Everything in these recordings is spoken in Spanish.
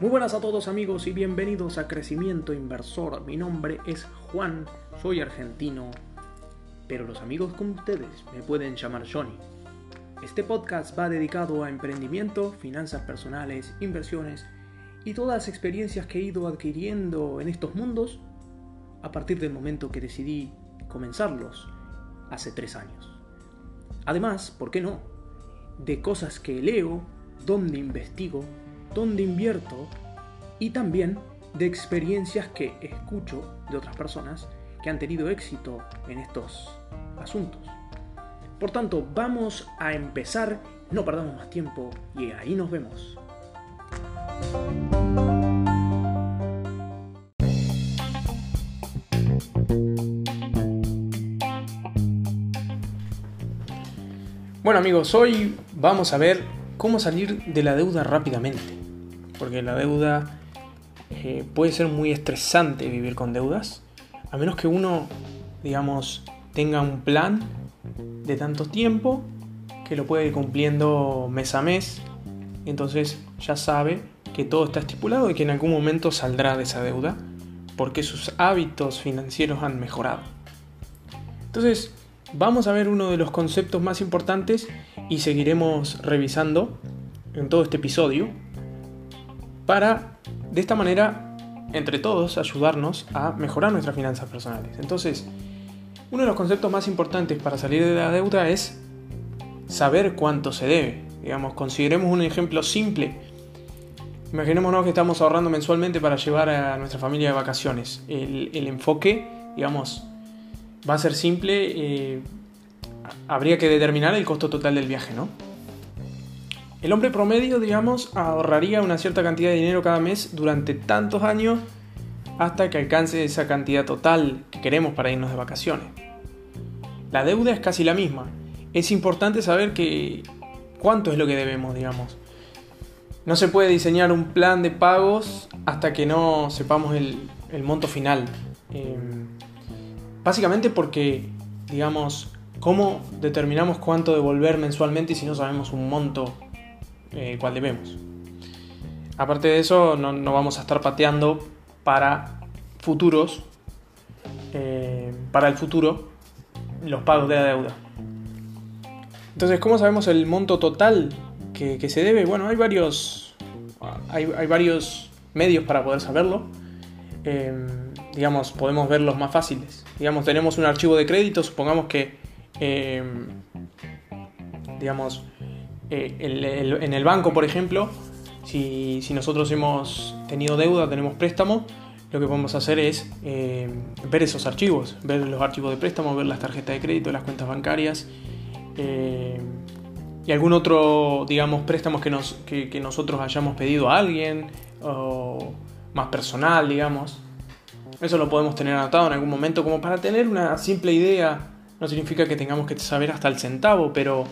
Muy buenas a todos amigos y bienvenidos a Crecimiento Inversor. Mi nombre es Juan, soy argentino, pero los amigos como ustedes me pueden llamar Johnny. Este podcast va dedicado a emprendimiento, finanzas personales, inversiones y todas las experiencias que he ido adquiriendo en estos mundos a partir del momento que decidí comenzarlos hace tres años. Además, ¿por qué no? De cosas que leo, donde investigo, donde invierto y también de experiencias que escucho de otras personas que han tenido éxito en estos asuntos. Por tanto, vamos a empezar, no perdamos más tiempo y ahí nos vemos. Bueno amigos, hoy vamos a ver cómo salir de la deuda rápidamente. Porque la deuda eh, puede ser muy estresante vivir con deudas. A menos que uno, digamos, tenga un plan de tanto tiempo que lo puede ir cumpliendo mes a mes. Entonces ya sabe que todo está estipulado y que en algún momento saldrá de esa deuda porque sus hábitos financieros han mejorado. Entonces, vamos a ver uno de los conceptos más importantes y seguiremos revisando en todo este episodio para de esta manera entre todos ayudarnos a mejorar nuestras finanzas personales. Entonces, uno de los conceptos más importantes para salir de la deuda es saber cuánto se debe. Digamos, consideremos un ejemplo simple. Imaginémonos que estamos ahorrando mensualmente para llevar a nuestra familia de vacaciones. El, enfoque, digamos, va a ser simple. Eh, habría que determinar el costo total del viaje, ¿no? El hombre promedio, digamos, ahorraría una cierta cantidad de dinero cada mes durante tantos años hasta que alcance esa cantidad total que queremos para irnos de vacaciones. La deuda es casi la misma. Es importante saber que cuánto es lo que debemos, digamos. No se puede diseñar un plan de pagos hasta que no sepamos el, monto final. Em, básicamente porque, digamos, ¿cómo determinamos cuánto devolver mensualmente si no sabemos un monto eh, cual debemos? Aparte de eso, no, no vamos a estar pateando para futuros, eh, para el futuro, los pagos de la deuda. Entonces, ¿cómo sabemos el monto total que, se debe? Bueno, hay varios, hay, varios medios para poder saberlo. Eh, digamos, podemos ver los más fáciles. Digamos, tenemos un archivo de crédito, supongamos que, eh, digamos, en el banco, por ejemplo, si, nosotros hemos tenido deuda, tenemos préstamo, lo que podemos hacer es eh, ver esos archivos, ver los archivos de préstamo, ver las tarjetas de crédito, las cuentas bancarias eh, y algún otro, digamos, préstamos que, nos, que, nosotros hayamos pedido a alguien o más personal, digamos. Eso lo podemos tener anotado en algún momento como para tener una simple idea. No significa que tengamos que saber hasta el centavo, pero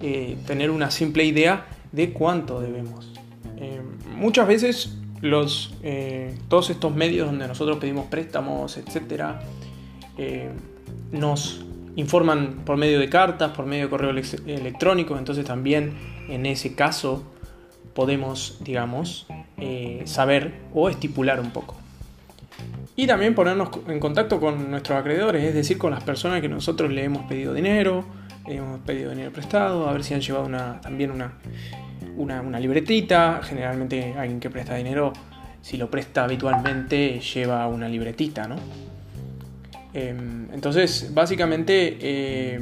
eh, tener una simple idea de cuánto debemos. Eh, muchas veces los, eh, todos estos medios donde nosotros pedimos préstamos, etc., eh, nos informan por medio de cartas, por medio de correo electrónico, entonces también en ese caso podemos, digamos, saber o estipular un poco. Y también ponernos en contacto con nuestros acreedores, es decir, con las personas que nosotros le hemos pedido dinero, le hemos pedido dinero prestado, a ver si han llevado también una, una, libretita. Generalmente alguien que presta dinero, si lo presta habitualmente, lleva una libretita, ¿no? Em, entonces, básicamente eh,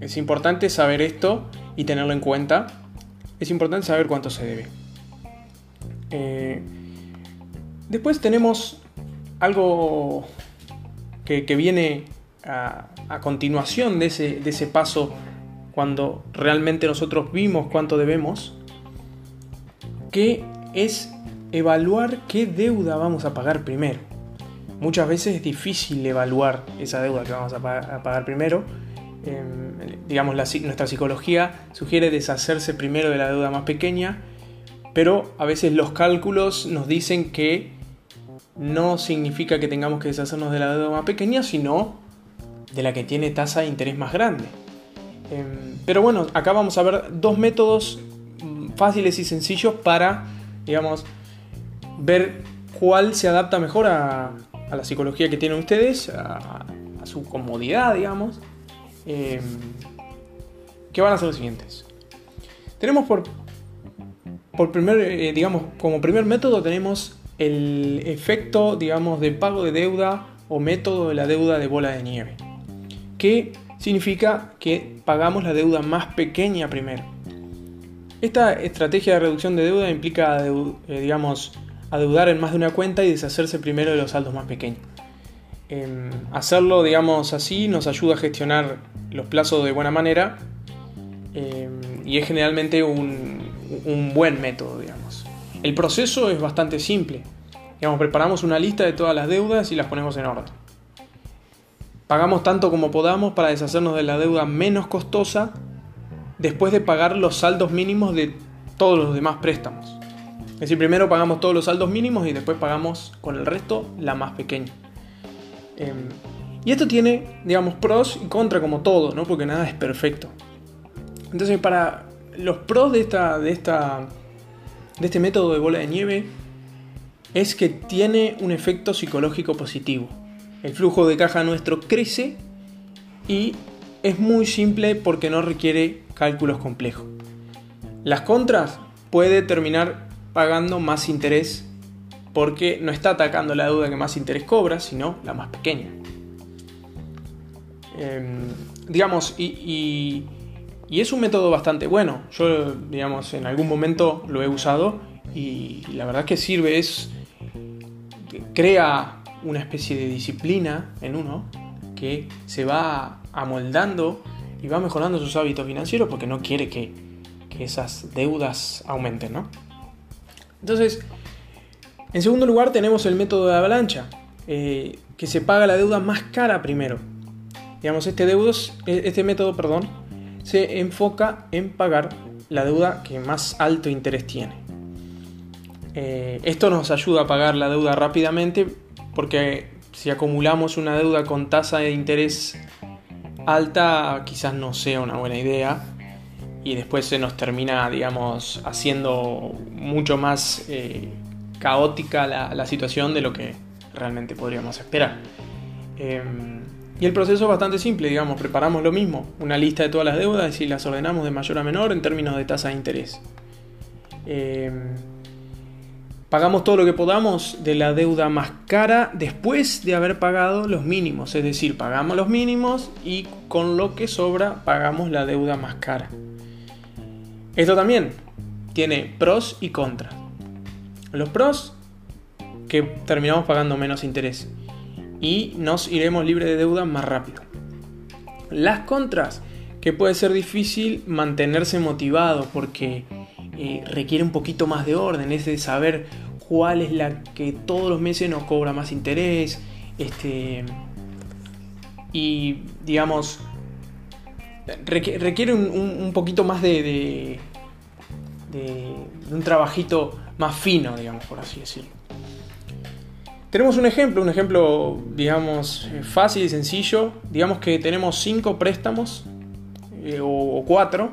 es importante saber esto y tenerlo en cuenta. Es importante saber cuánto se debe. Eh, después tenemos algo que, viene a, continuación de ese, de ese paso cuando realmente nosotros vimos cuánto debemos, que es evaluar qué deuda vamos a pagar primero. Muchas veces es difícil evaluar esa deuda que vamos a pagar, primero. Em, digamos, nuestra psicología sugiere deshacerse primero de la deuda más pequeña, pero a veces los cálculos nos dicen que no significa que tengamos que deshacernos de la deuda más pequeña, sino de la que tiene tasa de interés más grande. Em, pero bueno, acá vamos a ver dos métodos mm, fáciles y sencillos para, digamos, ver cuál se adapta mejor a, la psicología que tienen ustedes, a, su comodidad, digamos, eh, que van a ser los siguientes. Tenemos por, por primer, eh, digamos, como primer método tenemos el efecto, digamos, de pago de deuda o método de la deuda de bola de nieve, que significa que pagamos la deuda más pequeña primero. Esta estrategia de reducción de deuda implica, eh, digamos, adeudar en más de una cuenta y deshacerse primero de los saldos más pequeños. Em, hacerlo, digamos así, nos ayuda a gestionar los plazos de buena manera em, y es generalmente un, buen método. El proceso es bastante simple. Digamos, preparamos una lista de todas las deudas y las ponemos en orden. Pagamos tanto como podamos para deshacernos de la deuda menos costosa después de pagar los saldos mínimos de todos los demás préstamos. Es decir, primero pagamos todos los saldos mínimos y después pagamos con el resto la más pequeña. Em, y esto tiene, digamos, pros y contras como todo, ¿no? Porque nada es perfecto. Entonces, para los pros de, esta, de, esta, de este método de bola de nieve es que tiene un efecto psicológico positivo. El flujo de caja nuestro crece y es muy simple porque no requiere cálculos complejos. Las contras puede terminar pagando más interés porque no está atacando la deuda que más interés cobra, sino la más pequeña. Em, digamos, y, es un método bastante bueno. Yo, digamos, en algún momento lo he usado y, la verdad que sirve, es crea una especie de disciplina en uno que se va amoldando y va mejorando sus hábitos financieros porque no quiere que, que esas deudas aumenten, ¿no? Entonces, en segundo lugar tenemos el método de avalancha, eh, que se paga la deuda más cara primero. Digamos, este, deudos, e, este método perdón, se enfoca en pagar la deuda que más alto interés tiene. Eh, esto nos ayuda a pagar la deuda rápidamente porque si acumulamos una deuda con tasa de interés alta quizás no sea una buena idea y después se nos termina, digamos, haciendo mucho más eh, caótica la, situación de lo que realmente podríamos esperar. Em, y el proceso es bastante simple, digamos, preparamos lo mismo, una lista de todas las deudas y las ordenamos de mayor a menor en términos de tasa de interés. Em, pagamos todo lo que podamos de la deuda más cara después de haber pagado los mínimos, es decir, pagamos los mínimos y con lo que sobra pagamos la deuda más cara. Esto también tiene pros y contras. Los pros, que terminamos pagando menos interés y nos iremos libres de deuda más rápido. Las contras, que puede ser difícil mantenerse motivado porque eh, requiere un poquito más de orden, es de saber cuál es la que todos los meses nos cobra más interés, este, y digamos, requiere un, poquito más de, de, un trabajito más fino, digamos, por así decirlo. Tenemos un ejemplo, un ejemplo, digamos, eh, fácil y sencillo. Digamos que tenemos cinco préstamos eh, o, cuatro.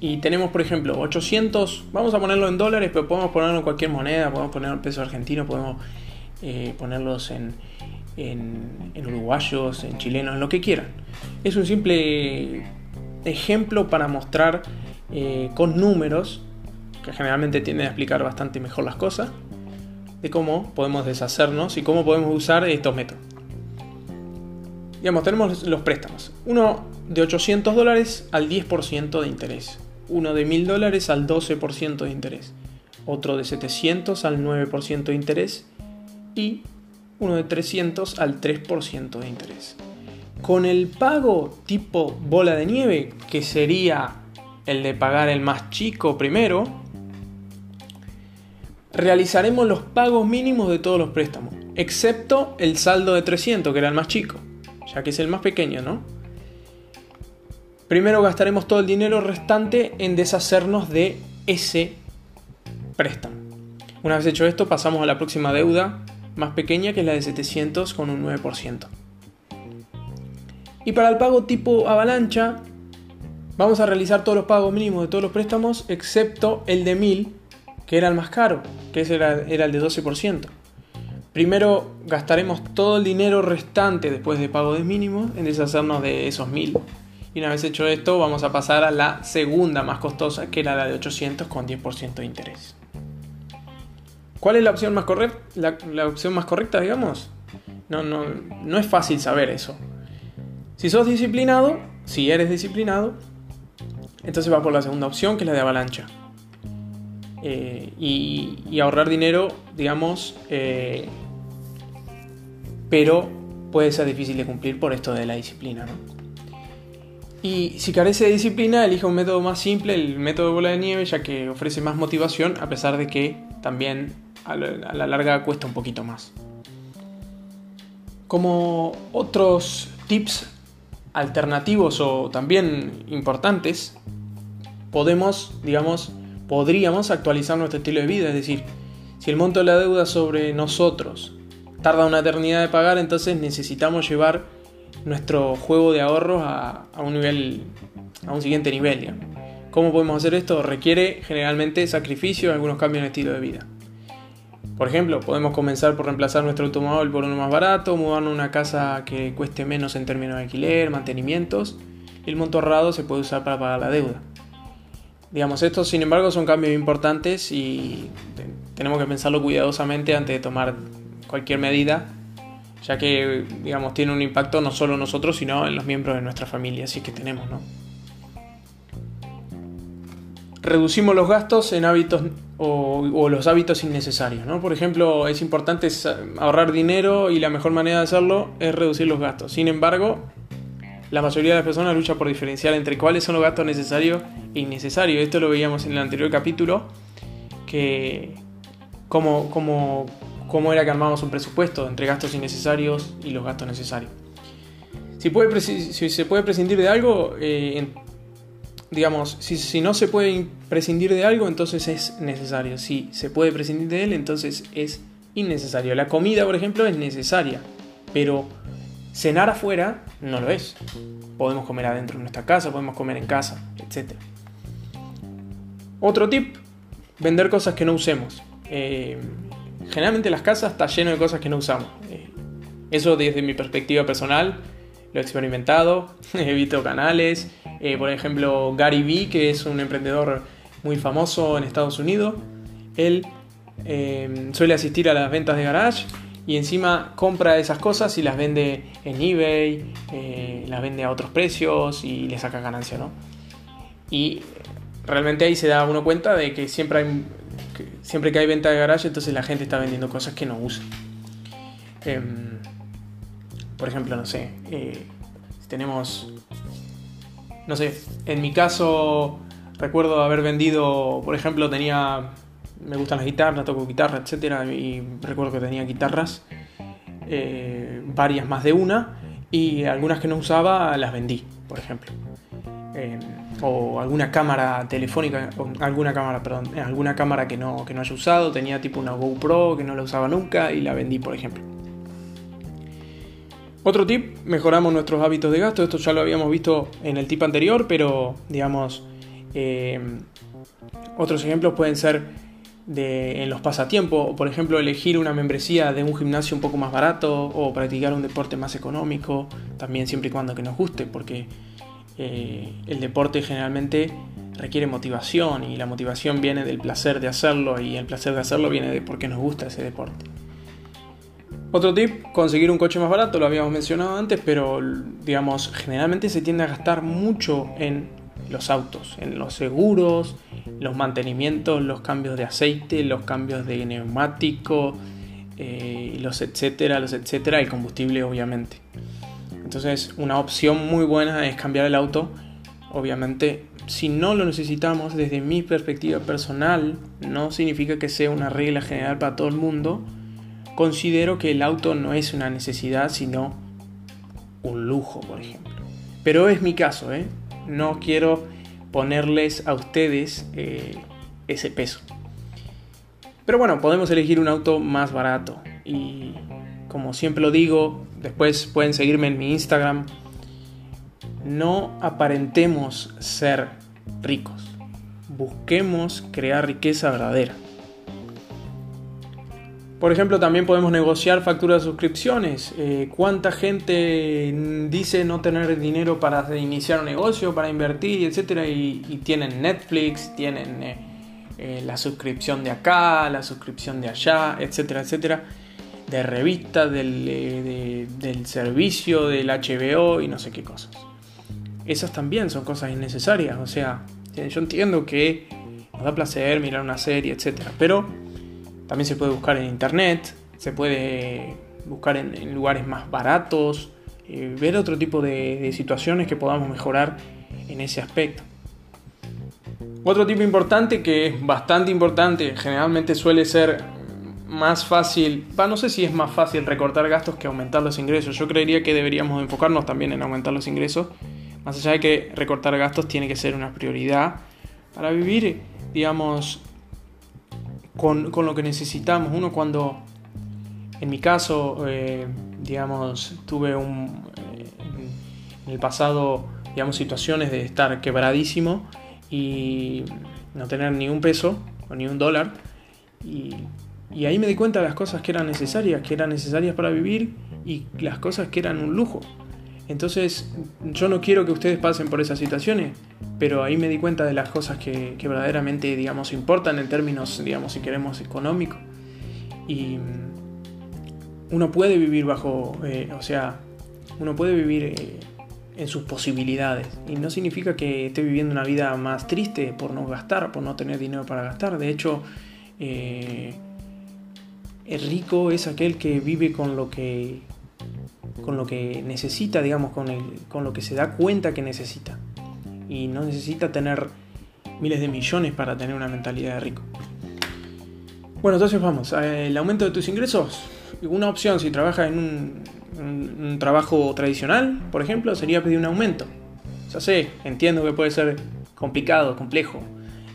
Y tenemos, por ejemplo, 800, vamos a ponerlo en dólares, pero podemos ponerlo en cualquier moneda, podemos ponerlo en peso argentino, podemos eh, ponerlos en, en, uruguayos, en chilenos, en lo que quieran. Es un simple ejemplo para mostrar con números, que generalmente tienden a explicar bastante mejor las cosas, de cómo podemos deshacernos y cómo podemos usar estos métodos. Digamos, tenemos los préstamos. Uno de 800 dólares al 10% de interés. Uno de 1000 dólares al 12% de interés. Otro de 700 al 9% de interés. Y uno de 300 al 3% de interés. Con el pago tipo bola de nieve, que sería el de pagar el más chico primero, realizaremos los pagos mínimos de todos los préstamos, excepto el saldo de 300, que era el más chico, ya que es el más pequeño, ¿no? Primero gastaremos todo el dinero restante en deshacernos de ese préstamo. Una vez hecho esto, pasamos a la próxima deuda más pequeña, que es la de 700 con un 9%. Y para el pago tipo avalancha, Vamos a realizar todos los pagos mínimos de todos los préstamos, excepto el de 1000, que era el más caro, que ese era, el de 12%. Primero gastaremos todo el dinero restante después de pago de mínimo en deshacernos de esos 1000. Y una vez hecho esto, vamos a pasar a la segunda más costosa, que era la de 800 con 10% de interés. ¿Cuál es la opción más correcta? La, opción más correcta, digamos. No, no, no es fácil saber eso. Si sos disciplinado, si eres disciplinado, entonces va por la segunda opción, que es la de avalancha. Eh, y, ahorrar dinero, digamos, eh, pero puede ser difícil de cumplir por esto de la disciplina. ¿no? Y si carece de disciplina, elige un método más simple, el método de bola de nieve, ya que ofrece más motivación, a pesar de que también a la larga cuesta un poquito más. Como otros tips alternativos o también importantes, podemos, digamos, podríamos actualizar nuestro estilo de vida. Es decir, si el monto de la deuda sobre nosotros tarda una eternidad de pagar, entonces necesitamos llevar nuestro juego de ahorros a, un nivel, a un siguiente nivel. ¿Cómo podemos hacer esto? Requiere generalmente sacrificio algunos cambios en el estilo de vida. Por ejemplo, podemos comenzar por reemplazar nuestro automóvil por uno más barato, mudarnos a una casa que cueste menos en términos de alquiler, mantenimientos, el monto ahorrado se puede usar para pagar la deuda. Digamos, estos sin embargo son cambios importantes y tenemos que pensarlo cuidadosamente antes de tomar cualquier medida, ya que, digamos, tiene un impacto no solo en nosotros, sino en los miembros de nuestra familia, así que tenemos, ¿no? Reducimos los gastos en hábitos o, los hábitos innecesarios, ¿no? Por ejemplo, es importante ahorrar dinero y la mejor manera de hacerlo es reducir los gastos. Sin embargo, la mayoría de las personas lucha por diferenciar entre cuáles son los gastos necesarios e innecesarios. Esto lo veíamos en el anterior capítulo, que cómo, cómo, cómo era que armamos un presupuesto entre gastos innecesarios y los gastos necesarios. Si, se puede prescindir de algo, eh, digamos, si, si, no se puede prescindir de algo, entonces es necesario. Si se puede prescindir de él, entonces es innecesario. La comida, por ejemplo, es necesaria, pero Cenar afuera no lo es. Podemos comer adentro de nuestra casa, podemos comer en casa, etc. Otro tip, vender cosas que no usemos. Eh, generalmente las casas está lleno de cosas que no usamos. Eh, eso desde mi perspectiva personal, lo he experimentado, he visto canales, eh, por ejemplo Gary Vee, que es un emprendedor muy famoso en Estados Unidos, él suele asistir a las ventas de garage y encima compra esas cosas y las vende en eBay, eh, las vende a otros precios y le saca ganancia, ¿no? Y realmente ahí se da uno cuenta de que siempre, hay, que siempre que hay venta de garage, entonces la gente está vendiendo cosas que no usa. Em, por ejemplo, no sé, eh, tenemos, no sé, en mi caso recuerdo haber vendido, por ejemplo, tenía me gustan las guitarras, toco guitarra, etc. Y recuerdo que tenía guitarras, eh, varias más de una, y algunas que no usaba las vendí, por ejemplo. Eh, o alguna cámara telefónica, alguna cámara, perdón, eh, alguna cámara que no, que no haya usado, tenía tipo una GoPro que no la usaba nunca y la vendí, por ejemplo. Otro tip, mejoramos nuestros hábitos de gasto, esto ya lo habíamos visto en el tip anterior, pero digamos, otros ejemplos pueden ser en los pasatiempos, por ejemplo elegir una membresía de un gimnasio un poco más barato o practicar un deporte más económico, también siempre y cuando que nos guste, porque eh, el deporte generalmente requiere motivación y la motivación viene del placer de hacerlo y el placer de hacerlo viene de porque nos gusta ese deporte. Otro tip, conseguir un coche más barato, lo habíamos mencionado antes, pero digamos, generalmente se tiende a gastar mucho en los autos, en los seguros, los mantenimientos, los cambios de aceite, los cambios de neumático, eh, los etcétera, los etcétera, el combustible obviamente. Entonces una opción muy buena es cambiar el auto. Obviamente si no lo necesitamos desde mi perspectiva personal, no significa que sea una regla general para todo el mundo. Considero que el auto no es una necesidad, sino un lujo, por ejemplo. Pero es mi caso, ¿eh? No quiero ponerles a ustedes eh, ese peso. Pero bueno, podemos elegir un auto más barato. Y como siempre lo digo, después pueden seguirme en mi Instagram. No aparentemos ser ricos. Busquemos crear riqueza verdadera. Por ejemplo, también podemos negociar facturas de suscripciones. Eh, ¿Cuánta gente dice no tener dinero para iniciar un negocio, para invertir, etcétera? Y, tienen Netflix, tienen eh, eh, la suscripción de acá, la suscripción de allá, etcétera, etcétera. De revistas, del, servicio, del HBO y no sé qué cosas. Esas también son cosas innecesarias. O sea, yo entiendo que nos da placer mirar una serie, etcétera. Pero también se puede buscar en internet, se puede buscar en, lugares más baratos, eh, ver otro tipo de, situaciones que podamos mejorar en ese aspecto. Otro tipo importante que es bastante importante, generalmente suele ser más fácil, no sé si es más fácil recortar gastos que aumentar los ingresos. Yo creería que deberíamos enfocarnos también en aumentar los ingresos. Más allá de que recortar gastos tiene que ser una prioridad para vivir, digamos, con, lo que necesitamos. Uno cuando, en mi caso, eh, digamos, tuve un, eh, en el pasado, digamos, situaciones de estar quebradísimo y no tener ni un peso o ni un dólar. Y, y ahí me di cuenta de las cosas que eran necesarias, que eran necesarias para vivir y las cosas que eran un lujo. Entonces, yo no quiero que ustedes pasen por esas situaciones, pero ahí me di cuenta de las cosas que, verdaderamente, digamos, importan en términos, digamos, si queremos, económicos. Y mm, uno puede vivir bajo, eh, o sea, uno puede vivir eh, en sus posibilidades. Y no significa que esté viviendo una vida más triste por no gastar, por no tener dinero para gastar. De hecho, eh, el rico es aquel que vive con lo que con lo que necesita, digamos, con, el, con lo que se da cuenta que necesita. Y no necesita tener miles de millones para tener una mentalidad de rico. Bueno, entonces vamos, eh, el aumento de tus ingresos. Una opción si trabajas en un, trabajo tradicional, por ejemplo, sería pedir un aumento. Ya sé, entiendo que puede ser complicado, complejo.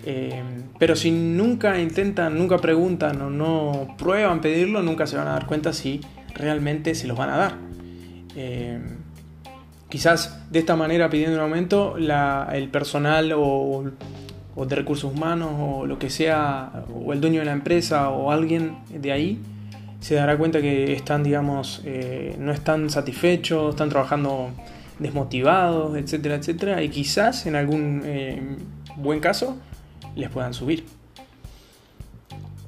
Eh, pero si nunca intentan, nunca preguntan o no prueban pedirlo, nunca se van a dar cuenta si realmente se los van a dar. Eh, quizás de esta manera pidiendo un aumento el personal o, de recursos humanos o lo que sea, o el dueño de la empresa o alguien de ahí, se dará cuenta que están, digamos, eh, no están satisfechos, están trabajando desmotivados, etcétera, etcétera, y quizás en algún eh, buen caso les puedan subir.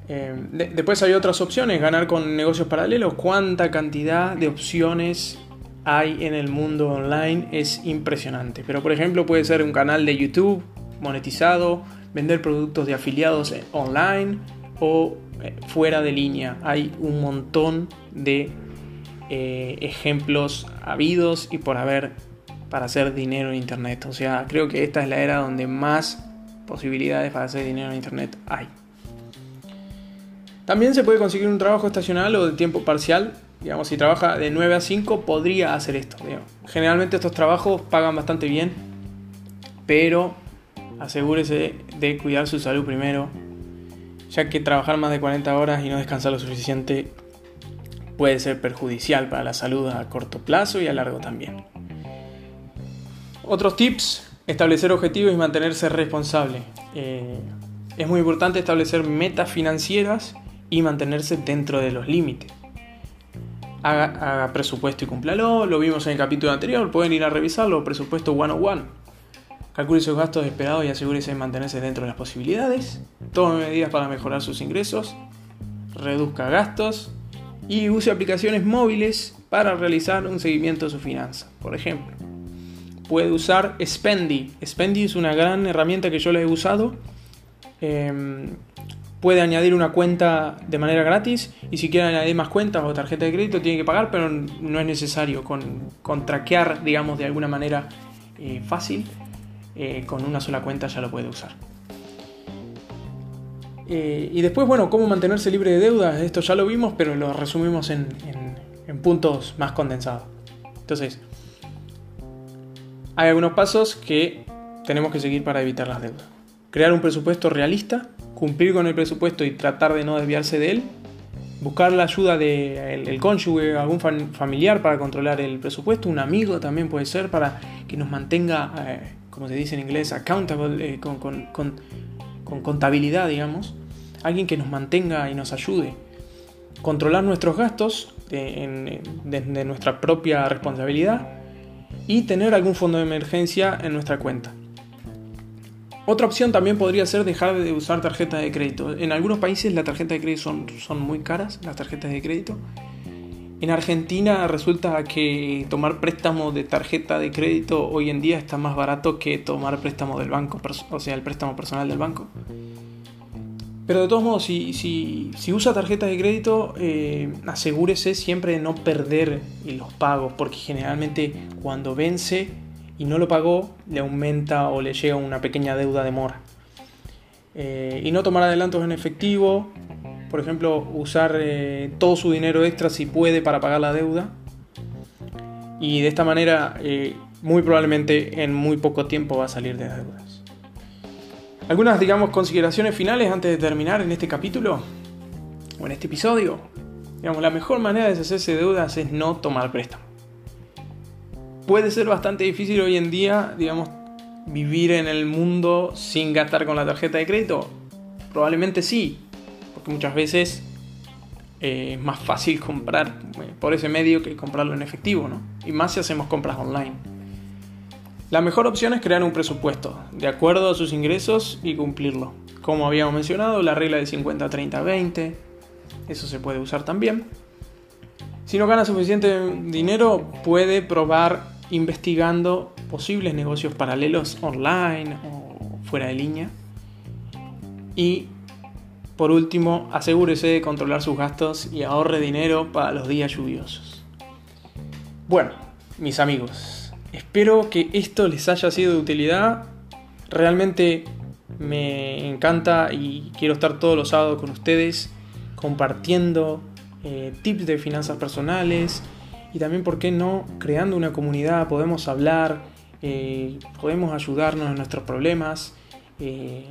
después hay otras opciones, ganar con negocios paralelos. ¿Cuánta cantidad de opciones hay en el mundo online es impresionante. Pero por ejemplo puede ser un canal de YouTube monetizado, vender productos de afiliados online o eh, fuera de línea. Hay un montón de eh, ejemplos habidos y por haber para hacer dinero en internet. O sea, creo que esta es la era donde más posibilidades para hacer dinero en internet hay. También se puede conseguir un trabajo estacional o de tiempo parcial Digamos, si trabaja de 9 a 5 podría hacer esto. Generalmente estos trabajos pagan bastante bien, pero asegúrese de cuidar su salud primero, ya que trabajar más de 40 horas y no descansar lo suficiente puede ser perjudicial para la salud a corto plazo y a largo también. Otros tips, establecer objetivos y mantenerse responsable. Eh, es muy importante establecer metas financieras y mantenerse dentro de los límites haga, presupuesto y cúmplalo. Lo vimos en el capítulo anterior, pueden ir a revisarlo, presupuesto 101. Calcule sus gastos esperados y asegúrese de mantenerse dentro de las posibilidades. Tome medidas para mejorar sus ingresos. Reduzca gastos. Y use aplicaciones móviles para realizar un seguimiento de su finanza. Por ejemplo, puede usar Spendy. Spendy es una gran herramienta que yo la he usado. Em, puede añadir una cuenta de manera gratis y si quiere añadir más cuentas o tarjeta de crédito tiene que pagar, pero no es necesario. Con, traquear, digamos, de alguna manera eh, fácil, eh, con una sola cuenta ya lo puede usar. Eh, y después, bueno, cómo mantenerse libre de deudas. Esto ya lo vimos, pero lo resumimos en, en puntos más condensados. Entonces, hay algunos pasos que tenemos que seguir para evitar las deudas. Crear un presupuesto realista cumplir con el presupuesto y tratar de no desviarse de él, buscar la ayuda del de cónyuge, algún familiar para controlar el presupuesto, un amigo también puede ser para que nos mantenga, eh, como se dice en inglés, accountable, eh, con, con, contabilidad, digamos, alguien que nos mantenga y nos ayude. controlar nuestros gastos desde nuestra propia responsabilidad y tener algún fondo de emergencia en nuestra cuenta. Otra opción también podría ser dejar de usar tarjetas de crédito. En algunos países las tarjetas de crédito son, son muy caras, las tarjetas de crédito. En Argentina resulta que tomar préstamo de tarjeta de crédito hoy en día está más barato que tomar préstamo del banco, o sea, el préstamo personal del banco. Pero de todos modos, si, si, usa tarjeta de crédito, eh, asegúrese siempre de no perder los pagos, porque generalmente cuando vence y no lo pagó, le aumenta o le llega una pequeña deuda de mora. Eh, y no tomar adelantos en efectivo, por ejemplo, usar eh, todo su dinero extra si puede para pagar la deuda. Y de esta manera, muy probablemente en muy poco tiempo va a salir de deudas. Algunas, digamos, consideraciones finales antes de terminar en este capítulo o en este episodio. Digamos, la mejor manera de deshacerse de deudas es no tomar préstamo. Puede ser bastante difícil hoy en día, digamos, vivir en el mundo sin gastar con la tarjeta de crédito. Probablemente sí, porque muchas veces eh, es más fácil comprar eh, por ese medio que comprarlo en efectivo, ¿no? Y más si hacemos compras online. La mejor opción es crear un presupuesto, de acuerdo a sus ingresos y cumplirlo. Como habíamos mencionado, la regla de 50-30-20, eso se puede usar también. Si no gana suficiente dinero, puede probar investigando posibles negocios paralelos online o fuera de línea. Y por último, asegúrese de controlar sus gastos y ahorre dinero para los días lluviosos. Bueno, mis amigos, Espero que esto les haya sido de utilidad. Realmente me encanta y quiero estar todos los sábados con ustedes compartiendo eh, tips de finanzas personales y también, ¿por qué no?, creando una comunidad, podemos hablar, eh, podemos ayudarnos en nuestros problemas. Eh,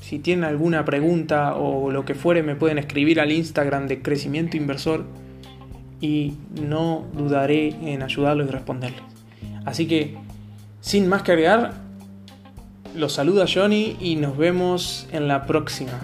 si tienen alguna pregunta o lo que fuere, me pueden escribir al Instagram de Crecimiento Inversor y no dudaré en ayudarlos y responderles. Así que, sin más que agregar, los saluda Johnny y nos vemos en la próxima.